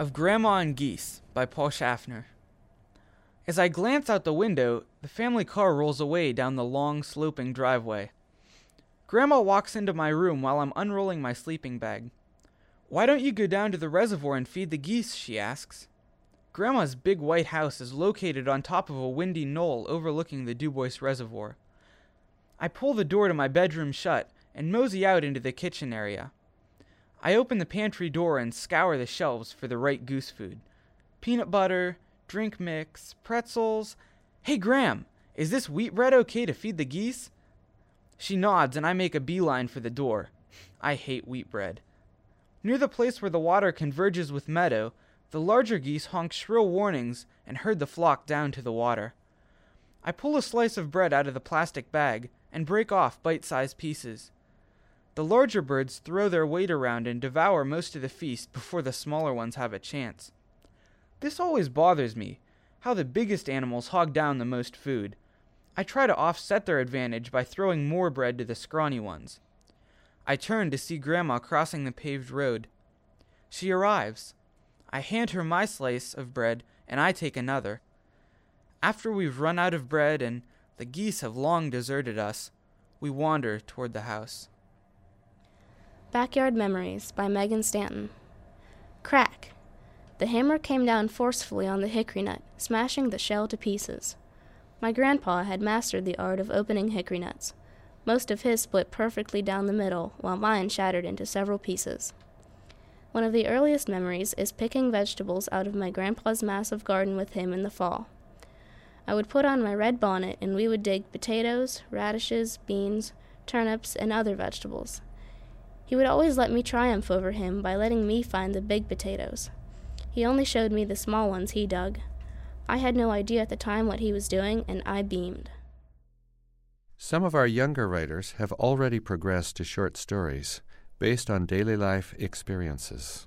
of Grandma and Geese by Paul Schaffner. As I glance out the window, the family car rolls away down the long, sloping driveway. Grandma walks into my room while I'm unrolling my sleeping bag. Why don't you go down to the reservoir and feed the geese? she asks. Grandma's big white house is located on top of a windy knoll overlooking the Dubois Reservoir. I pull the door to my bedroom shut and mosey out into the kitchen area. I open the pantry door and scour the shelves for the right goose food peanut butter, drink mix, pretzels. Hey, Gram, is this wheat bread okay to feed the geese? She nods, and I make a beeline for the door. I hate wheat bread. Near the place where the water converges with meadow, the larger geese honk shrill warnings and herd the flock down to the water. I pull a slice of bread out of the plastic bag and break off bite sized pieces. The larger birds throw their weight around and devour most of the feast before the smaller ones have a chance. This always bothers me how the biggest animals hog down the most food. I try to offset their advantage by throwing more bread to the scrawny ones. I turn to see Grandma crossing the paved road. She arrives. I hand her my slice of bread, and I take another. After we've run out of bread and the geese have long deserted us, we wander toward the house. Backyard Memories by Megan Stanton. Crack! The hammer came down forcefully on the hickory nut, smashing the shell to pieces. My grandpa had mastered the art of opening hickory nuts. Most of his split perfectly down the middle, while mine shattered into several pieces. One of the earliest memories is picking vegetables out of my grandpa's massive garden with him in the fall. I would put on my red bonnet and we would dig potatoes, radishes, beans, turnips, and other vegetables. He would always let me triumph over him by letting me find the big potatoes. He only showed me the small ones he dug. I had no idea at the time what he was doing, and I beamed. Some of our younger writers have already progressed to short stories based on daily life experiences.